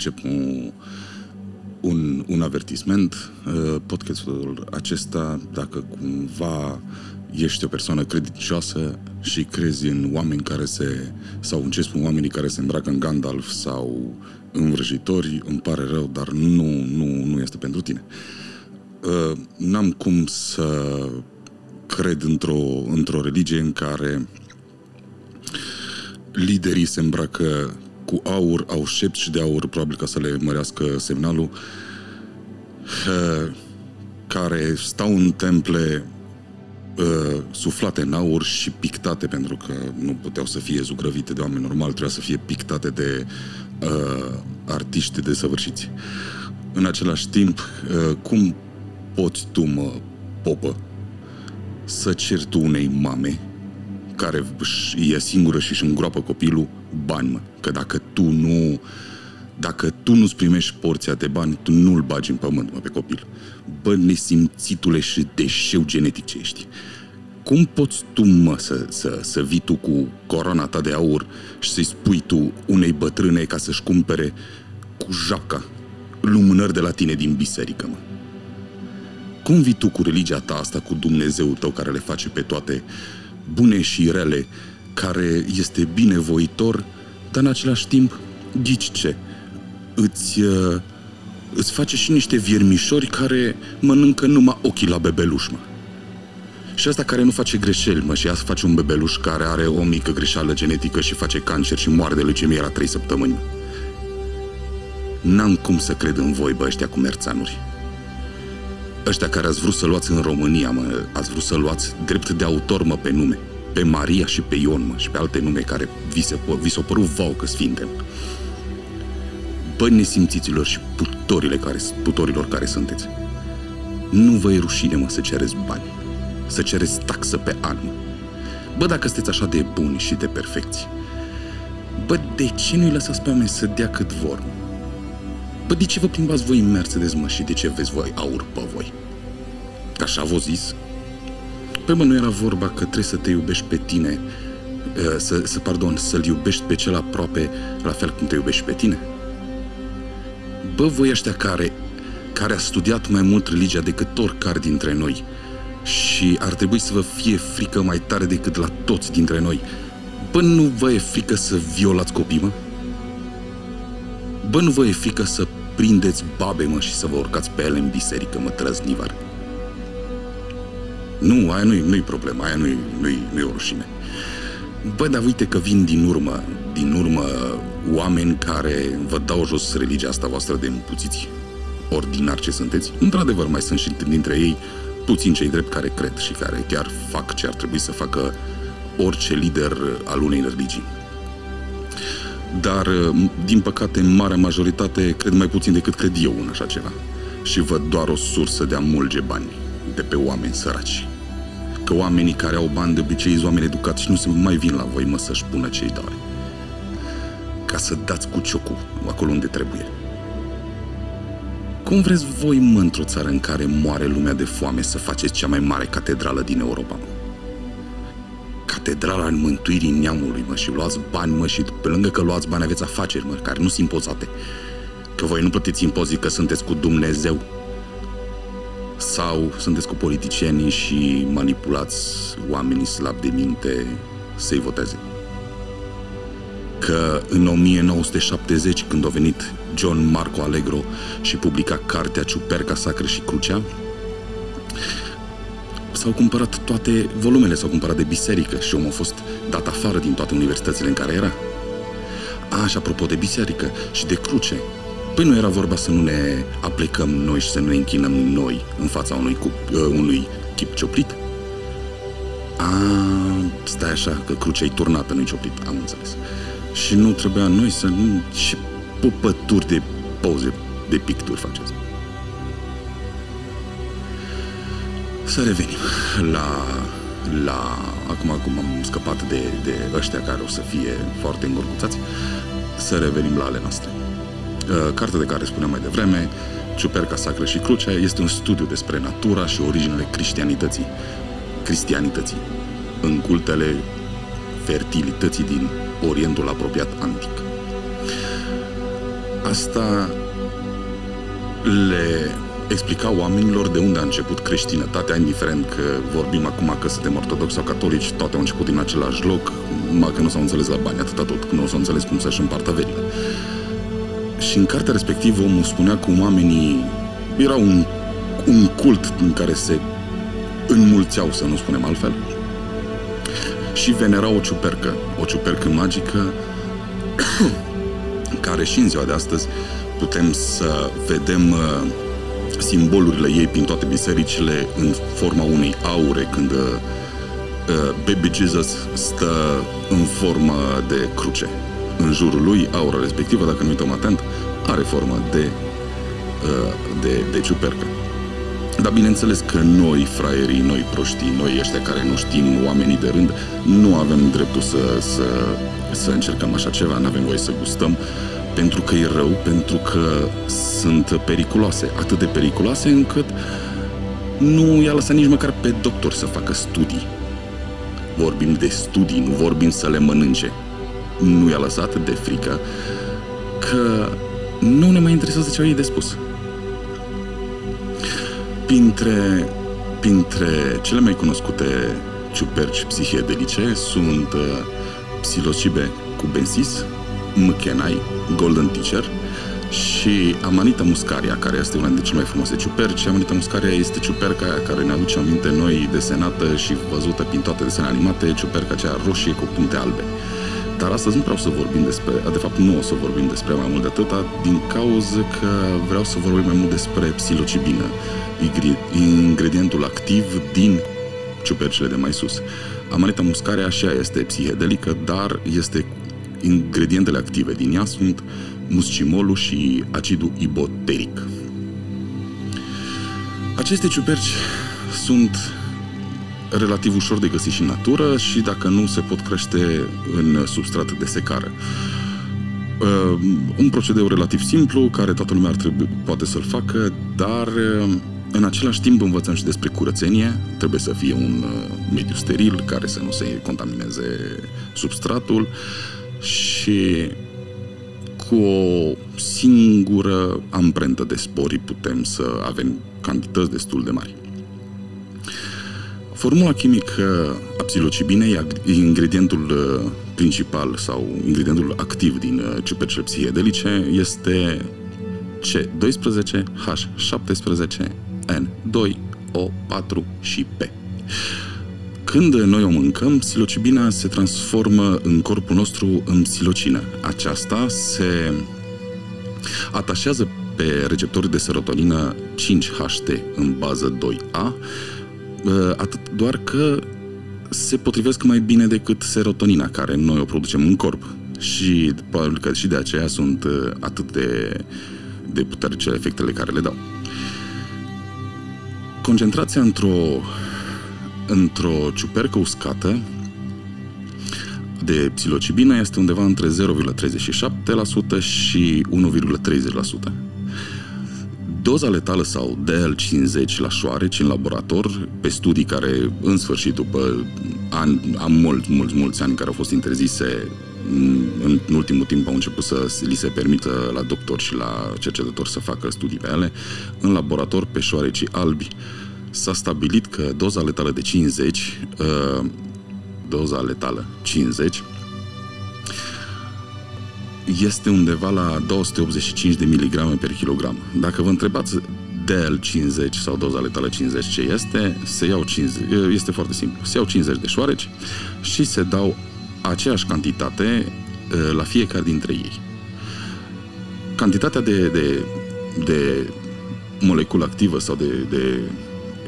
încep cu un, un avertisment. Uh, podcastul acesta, dacă cumva ești o persoană credincioasă și crezi în oameni care se... sau în ce spun oamenii care se îmbracă în Gandalf sau în vrăjitori, îmi pare rău, dar nu, nu, nu este pentru tine. Uh, n-am cum să cred într-o, într-o religie în care liderii se îmbracă cu aur, au șepți de aur, probabil ca să le mărească semnalul, uh, care stau în temple uh, suflate în aur și pictate, pentru că nu puteau să fie zugrăvite de oameni normal, trebuia să fie pictate de uh, artiști desăvârșiți. În același timp, uh, cum poți tu, mă, popă, să ceri tu unei mame care e singură și își îngroapă copilul bani, mă. Că dacă tu nu dacă tu nu-ți primești porția de bani, tu nu-l bagi în pământ, mă, pe copil. Bă, nesimțitule și deșeu genetic ce ești. Cum poți tu, mă, să, să, să vii tu cu corona ta de aur și să-i spui tu unei bătrâne ca să-și cumpere cu japca lumânări de la tine din biserică, mă? Cum vii tu cu religia ta asta, cu Dumnezeu tău care le face pe toate bune și rele, care este binevoitor, dar în același timp, ghici ce? Îți, uh, îți face și niște viermișori care mănâncă numai ochii la bebeluș, mă. Și asta care nu face greșeli, mă, și asta face un bebeluș care are o mică greșeală genetică și face cancer și moare de leucemie la 3 săptămâni. N-am cum să cred în voi, bă, ăștia cu merțanuri. Ăștia care ați vrut să luați în România, mă, ați vrut să luați drept de autor, mă, pe nume. Pe Maria și pe Ion, mă, și pe alte nume care vi, se, vi s-au părut vau că sfinte. Bă, nesimțiților și putorile care, putorilor care sunteți. Nu vă e rușine, mă, să cereți bani. Să cereți taxă pe an, mă. Bă, dacă sunteți așa de buni și de perfecți, bă, de ce nu-i lăsați pe oameni să dea cât vor, mă? Bă, de ce vă plimbați voi în Mercedes, mă, și de ce vezi voi aur pe voi? Că așa v zis? Păi mă, nu era vorba că trebuie să te iubești pe tine, să, să pardon, să-l iubești pe cel aproape la fel cum te iubești pe tine? Bă, voi ăștia care, care a studiat mai mult religia decât oricare dintre noi și ar trebui să vă fie frică mai tare decât la toți dintre noi, bă, nu vă e frică să violați copii, mă? Bă, nu vă e frică să prindeți babe, mă, și să vă urcați pe ele în biserică, mă, trăznivar. Nu, aia nu-i, nu-i problema, aia nu-i, nu-i, nu-i o rușine. Bă, dar uite că vin din urmă, din urmă oameni care vă dau jos religia asta voastră de împuțiți ordinar ce sunteți. Într-adevăr, mai sunt și dintre ei puțin cei drept care cred și care chiar fac ce ar trebui să facă orice lider al unei religii dar, uh, din păcate, în marea majoritate cred mai puțin decât cred eu în așa ceva. Și văd doar o sursă de a mulge bani de pe oameni săraci. Că oamenii care au bani de obicei sunt oameni educați și nu se mai vin la voi, mă, să-și pună ce-i doare. Ca să dați cu ciocul acolo unde trebuie. Cum vreți voi, mă, într-o țară în care moare lumea de foame, să faceți cea mai mare catedrală din Europa, mă? catedrala în mântuirii neamului, mă, și luați bani, mă, și pe lângă că luați bani aveți afaceri, mă, care nu sunt impozate. Că voi nu plătiți impozit că sunteți cu Dumnezeu. Sau sunteți cu politicienii și manipulați oamenii slabi de minte să-i voteze. Că în 1970, când a venit John Marco Allegro și publica cartea Ciuperca Sacră și Crucea, s-au cumpărat toate volumele, s-au cumpărat de biserică și omul a fost dat afară din toate universitățile în care era. A, și apropo de biserică și de cruce, păi nu era vorba să nu ne aplicăm noi și să nu ne închinăm noi în fața unui, cup, uh, unui chip cioplit? A, stai așa, că crucea e turnată, nu-i cioplit, am înțeles. Și nu trebuia noi să... și pupături de poze, de picturi faceți. Să revenim la, la acum cum am scăpat de, de ăștia care o să fie foarte îngurguțați, să revenim la ale noastre. Uh, cartea de care spuneam mai devreme, Ciuperca Sacră și Crucea, este un studiu despre natura și originele creștianității, cristianității, în cultele fertilității din Orientul apropiat antic. Asta le explica oamenilor de unde a început creștinătatea, indiferent că vorbim acum că suntem ortodoxi sau catolici, toate au început din același loc, numai că nu s-au înțeles la bani, atâta tot, că nu s-au înțeles cum să-și împartă verile. Și în cartea respectivă omul spunea cum oamenii era un, un cult în care se înmulțeau, să nu spunem altfel, și venera o ciupercă, o ciupercă magică, care și în ziua de astăzi putem să vedem uh, simbolurile ei prin toate bisericile în forma unei aure, când uh, uh, Baby Jesus stă în formă de cruce. În jurul lui, aura respectivă, dacă nu uităm atent, are formă de, uh, de, de ciupercă. Dar bineînțeles că noi, fraierii, noi proștii, noi ăștia care nu știm oamenii de rând, nu avem dreptul să, să, să încercăm așa ceva, nu avem voie să gustăm, pentru că e rău, pentru că sunt periculoase, atât de periculoase încât nu i-a lăsat nici măcar pe doctor să facă studii. Vorbim de studii, nu vorbim să le mănânce. Nu i-a lăsat de frică că nu ne mai interesează ce au ei de spus. Printre, printre cele mai cunoscute ciuperci psihedelice sunt uh, psilocibe cubensis, mchenai, golden teacher și Amanita muscaria, care este una dintre cele mai frumoase ciuperci. Amanita muscaria este ciuperca aia care ne aduce aminte noi desenată și văzută prin toate desenele animate, ciuperca aceea roșie cu puncte albe. Dar astăzi nu vreau să vorbim despre, de fapt nu o să vorbim despre mai mult de atâta, din cauza că vreau să vorbim mai mult despre psilocibină, ingredientul activ din ciupercile de mai sus. Amanita muscaria așa este psihedelică, dar este ingredientele active din ea sunt muscimolul și acidul iboteric. Aceste ciuperci sunt relativ ușor de găsit și în natură și dacă nu se pot crește în substrat de secară. Uh, un procedeu relativ simplu, care toată lumea ar trebui, poate să-l facă, dar uh, în același timp învățăm și despre curățenie. Trebuie să fie un uh, mediu steril, care să nu se contamineze substratul și cu o singură amprentă de spori putem să avem cantități destul de mari. Formula chimică a psilocibinei, ingredientul uh, principal sau ingredientul activ din uh, ciupercile psihedelice este C12, H17, N2, O4 și P. Când noi o mâncăm, psilocibina se transformă în corpul nostru în psilocină. Aceasta se atașează pe receptorii de serotonină 5HT în bază 2A, atât doar că se potrivesc mai bine decât serotonina, care noi o producem în corp. Și probabil că și de aceea sunt uh, atât de, de puternice efectele care le dau. Concentrația într-o într-o ciupercă uscată de psilocibină este undeva între 0,37% și 1,30%. Doza letală sau DL50 la șoareci în laborator, pe studii care, în sfârșit, după ani, am mulți, mulți, mulți ani care au fost interzise, în ultimul timp au început să li se permită la doctor și la cercetători să facă studii pe ele, în laborator pe șoarecii albi, s-a stabilit că doza letală de 50, uh, doza letală 50, este undeva la 285 de miligrame per kilogram. Dacă vă întrebați DL50 sau doza letală 50 ce este, se iau 50, este foarte simplu. Se iau 50 de șoareci și se dau aceeași cantitate uh, la fiecare dintre ei. Cantitatea de, de, de moleculă activă sau de, de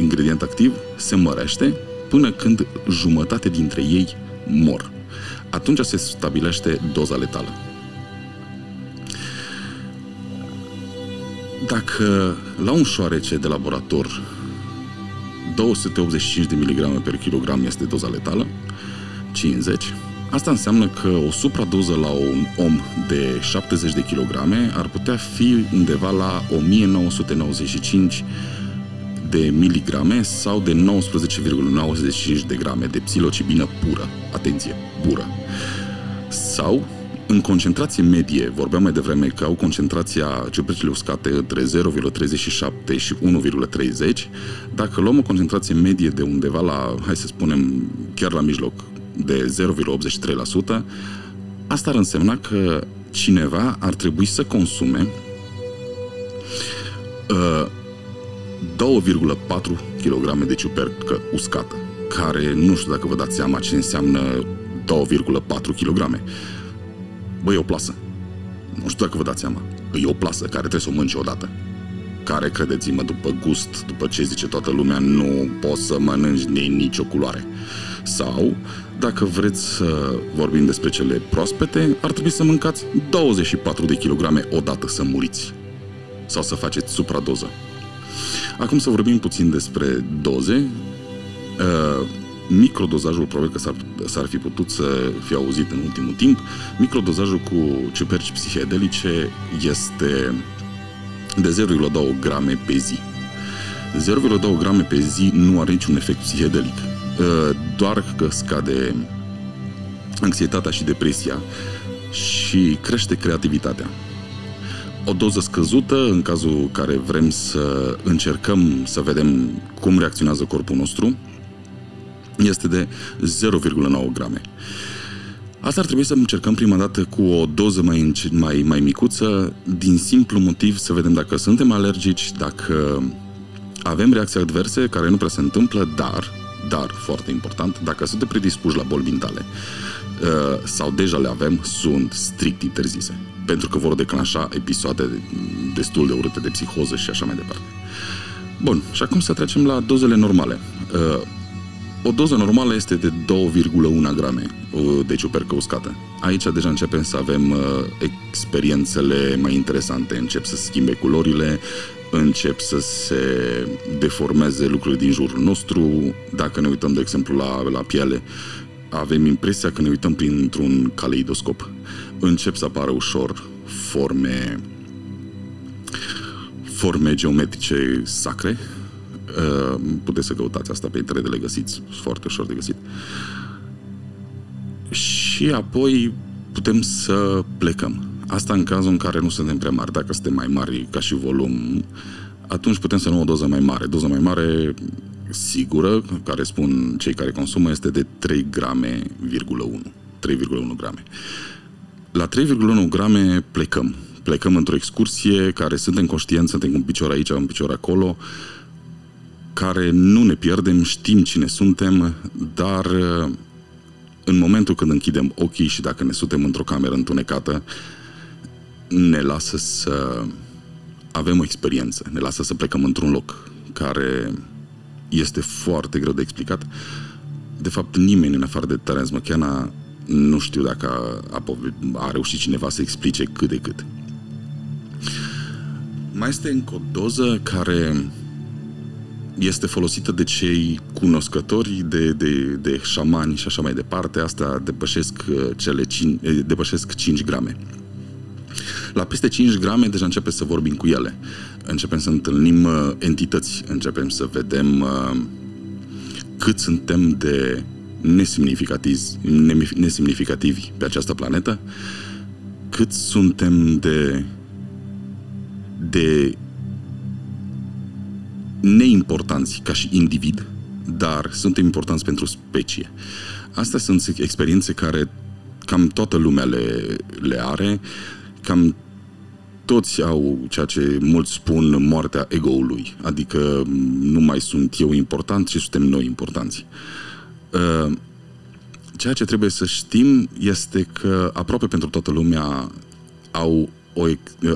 ingredient activ se mărește până când jumătate dintre ei mor. Atunci se stabilește doza letală. Dacă la un șoarece de laborator 285 de mg per kilogram este doza letală, 50, asta înseamnă că o supradoză la un om de 70 de kg ar putea fi undeva la 1995 de miligrame sau de 19,95 de grame de psilocibină pură. Atenție, pură. Sau în concentrație medie, vorbeam mai devreme că au concentrația ciupercile uscate între 0,37 și 1,30, dacă luăm o concentrație medie de undeva la, hai să spunem, chiar la mijloc, de 0,83%, asta ar însemna că cineva ar trebui să consume uh, 2,4 kg de ciupercă uscată, care nu știu dacă vă dați seama ce înseamnă 2,4 kg. Băi, e o plasă. Nu știu dacă vă dați seama. E o plasă care trebuie să o mănânci odată. Care, credeți-mă, după gust, după ce zice toată lumea, nu poți să mănânci de nicio culoare. Sau, dacă vreți să vorbim despre cele proaspete, ar trebui să mâncați 24 de kilograme odată să muriți. Sau să faceți supradoză. Acum să vorbim puțin despre doze. Uh, microdozajul, probabil că s-ar, s-ar fi putut să fie auzit în ultimul timp, microdozajul cu ciuperci psihedelice este de 0,2 grame pe zi. 0,2 grame pe zi nu are niciun efect psihedelic, uh, doar că scade anxietatea și depresia și crește creativitatea. O doză scăzută, în cazul care vrem să încercăm să vedem cum reacționează corpul nostru, este de 0,9 grame. Asta ar trebui să încercăm prima dată cu o doză mai, mai, mai micuță, din simplu motiv să vedem dacă suntem alergici, dacă avem reacții adverse care nu prea se întâmplă, dar, dar, foarte important, dacă suntem predispuși la boli mentale uh, sau deja le avem, sunt strict interzise. Pentru că vor declanșa episoade destul de urâte de psihoză și așa mai departe. Bun, și acum să trecem la dozele normale. Uh, o doză normală este de 2,1 grame de ciupercă uscată. Aici deja începem să avem uh, experiențele mai interesante. Încep să schimbe culorile, încep să se deformeze lucrurile din jurul nostru. Dacă ne uităm, de exemplu, la, la piele, avem impresia că ne uităm printr-un caleidoscop. Încep să apară ușor forme forme geometrice sacre, Uh, puteți să căutați asta pe internet, le găsiți foarte ușor de găsit. Și apoi putem să plecăm. Asta în cazul în care nu suntem prea mari. Dacă suntem mai mari ca și volum, atunci putem să luăm o doză mai mare. Doza mai mare sigură, care spun cei care consumă, este de 3 grame, 3,1 grame. La 3,1 grame plecăm. Plecăm într-o excursie care suntem conștienți, suntem cu un picior aici, un picior acolo, uh, care nu ne pierdem, știm cine suntem, dar uh, în momentul când închidem ochii și dacă ne suntem într-o cameră întunecată, ne lasă să avem o experiență, ne lasă să plecăm într-un loc care este foarte greu de explicat. De fapt, nimeni în afară de Terence McKenna nu știu dacă a, a, a reușit cineva să explice cât de cât. Mai este încă o doză care este folosită de cei cunoscători, de, de, de șamani și așa mai departe. Asta depășesc, uh, cele 5, eh, depășesc 5 grame. La peste 5 grame deja începem să vorbim cu ele. Începem să întâlnim uh, entități, începem să vedem uh, cât suntem de nesemnificativi, nesemnificativi pe această planetă, cât suntem de de neimportanți ca și individ, dar suntem importanți pentru specie. Astea sunt experiențe care cam toată lumea le, le are, cam toți au ceea ce mulți spun moartea ego-ului, adică nu mai sunt eu important, ci suntem noi importanți. Uh, ceea ce trebuie să știm este că aproape pentru toată lumea au o,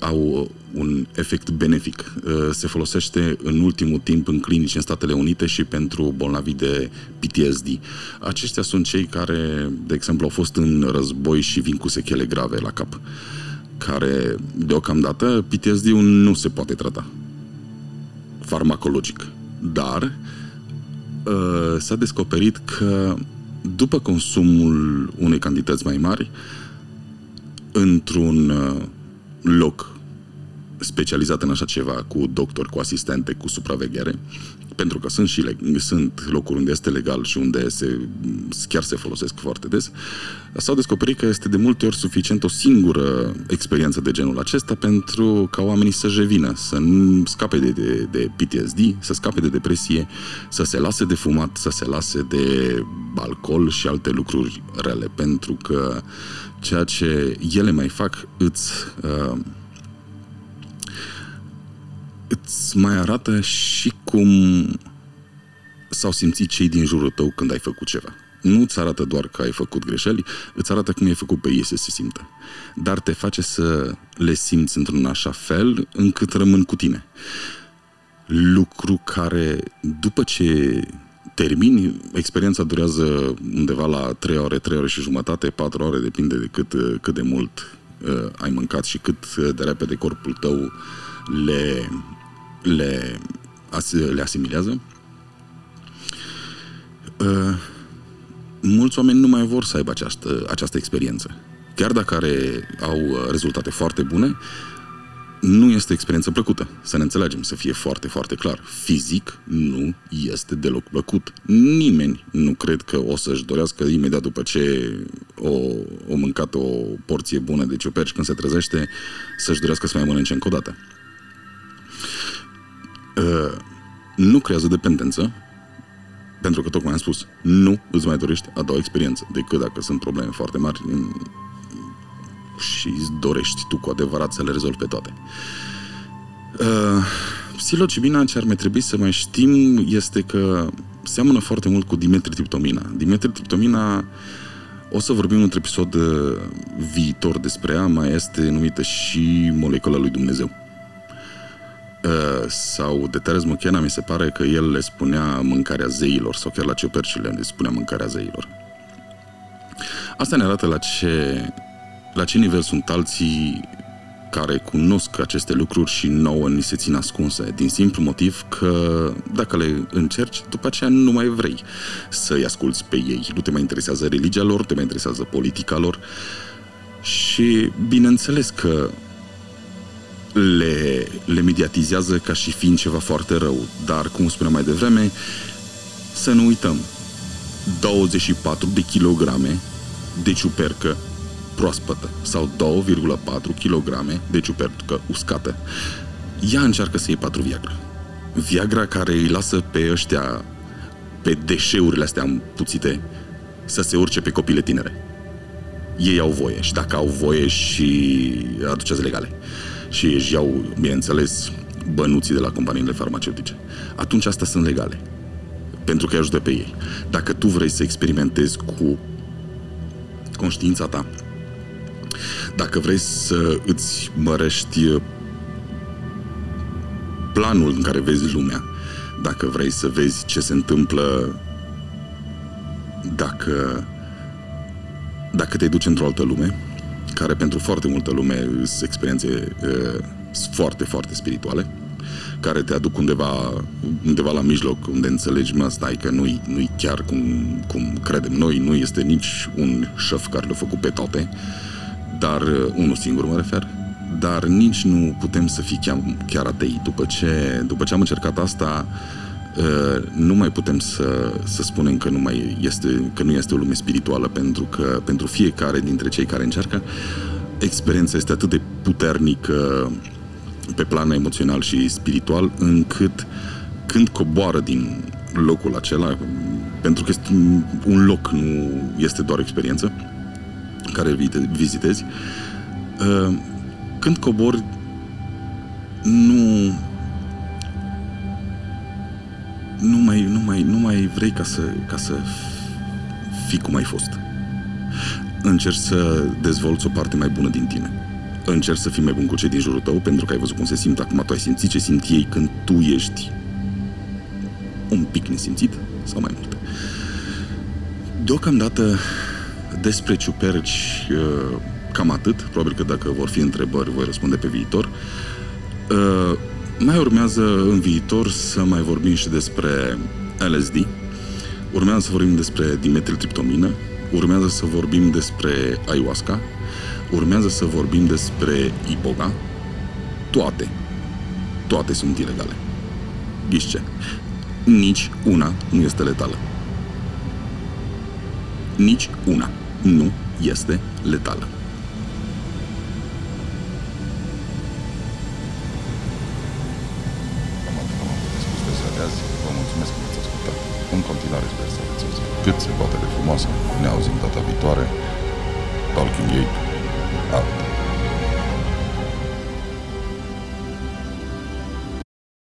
au un efect benefic. Uh, se folosește în ultimul timp în clinici în Statele Unite și pentru bolnavi de PTSD. Aceștia sunt cei care, de exemplu, au fost în război și vin cu sechele grave la cap, care, deocamdată, PTSD-ul nu se poate trata farmacologic. Dar uh, s-a descoperit că după consumul unei cantități mai mari, într-un uh, loc specializat în așa ceva, cu doctori, cu asistente, cu supraveghere, pentru că sunt și leg- sunt locuri unde este legal și unde se, chiar se folosesc foarte des, s-au descoperit că este de multe ori suficient o singură experiență de genul acesta pentru ca oamenii să-și revină, să nu scape de, de, de PTSD, să scape de depresie, să se lase de fumat, să se lase de alcool și alte lucruri rele, pentru că ceea ce ele mai fac îți uh, îți mai arată și cum s-au simțit cei din jurul tău când ai făcut ceva. Nu îți arată doar că ai făcut greșeli, îți arată cum ai făcut pe ei să se simtă. Dar te face să le simți într-un așa fel încât rămân cu tine. Lucru care, după ce termini, experiența durează undeva la 3 ore, 3 ore și jumătate, 4 ore, depinde de cât, cât de mult uh, ai mâncat și cât de repede corpul tău le le, as, le asimilează. Uh, mulți oameni nu mai vor să aibă această, această experiență. Chiar dacă are, au rezultate foarte bune, nu este experiență plăcută. Să ne înțelegem, să fie foarte, foarte clar. Fizic nu este deloc plăcut. Nimeni nu cred că o să-și dorească imediat după ce o, o mâncat o porție bună de ciuperci când se trezește, să-și dorească să mai mănânce încă o dată. Uh, nu creează dependență, pentru că, tocmai am spus, nu îți mai dorești a doua experiență, decât dacă sunt probleme foarte mari și îți dorești tu cu adevărat să le rezolvi pe toate. Uh, psilocibina, ce ar mai trebui să mai știm, este că seamănă foarte mult cu dimetritriptomina. Dimetritriptomina, o să vorbim într episod uh, viitor despre ea, mai este numită și molecula lui Dumnezeu. Uh, sau de Terez Muchena mi se pare că el le spunea mâncarea zeilor sau chiar la ciupercile le spunea mâncarea zeilor. Asta ne arată la ce, la ce nivel sunt alții care cunosc aceste lucruri și nouă ni se țin ascunse, din simplu motiv că dacă le încerci, după aceea nu mai vrei să-i asculți pe ei. Nu te mai interesează religia lor, te mai interesează politica lor și bineînțeles că le, le mediatizează ca și fiind ceva foarte rău. Dar, cum spuneam mai devreme, să nu uităm, 24 de kilograme de ciupercă proaspătă sau 2,4 kg de ciupercă uscată. Ea încearcă să iei 4 Viagra. Viagra care îi lasă pe ăștia, pe deșeurile astea împuțite, să se urce pe copile tinere. Ei au voie și dacă au voie și aduceți legale și își iau, bineînțeles, bănuții de la companiile farmaceutice, atunci astea sunt legale. Pentru că îi ajută pe ei. Dacă tu vrei să experimentezi cu conștiința ta, dacă vrei să îți mărești planul în care vezi lumea, dacă vrei să vezi ce se întâmplă dacă dacă te duci într-o altă lume, care pentru foarte multă lume sunt experiențe uh, foarte, foarte spirituale, care te aduc undeva, undeva la mijloc, unde înțelegi, mă, stai că nu-i, nu-i chiar cum, cum credem noi, nu este nici un șef care le-a făcut pe toate, dar uh, unul singur mă refer, dar nici nu putem să fim chiar, chiar atei. După ce, după ce am încercat asta, Uh, nu mai putem să, să spunem că nu, mai este, că nu este o lume spirituală, pentru că pentru fiecare dintre cei care încearcă, experiența este atât de puternică pe plan emoțional și spiritual, încât când coboară din locul acela, pentru că este un loc, nu este doar experiență care vizitezi, uh, când cobori, nu nu mai, nu mai, nu mai vrei ca să, ca să fii cum ai fost. Încerci să dezvolți o parte mai bună din tine. Încerci să fii mai bun cu cei din jurul tău pentru că ai văzut cum se simt acum. Tu ai simțit ce simt ei când tu ești un pic nesimțit sau mai mult. Deocamdată despre ciuperci uh, cam atât. Probabil că dacă vor fi întrebări voi răspunde pe viitor. Uh, mai urmează în viitor să mai vorbim și despre LSD, urmează să vorbim despre dimetiltriptomină, urmează să vorbim despre ayahuasca, urmează să vorbim despre iboga toate, toate sunt ilegale. Ghiși ce? Nici una nu este letală. Nici una nu este letală. Cam atât am avut de spus de azi. Vă mulțumesc că m-ați ascultat. În continuare sper să aveți o zi cât se poate de frumoasă. Ne auzim data viitoare. Talking Gate. Out.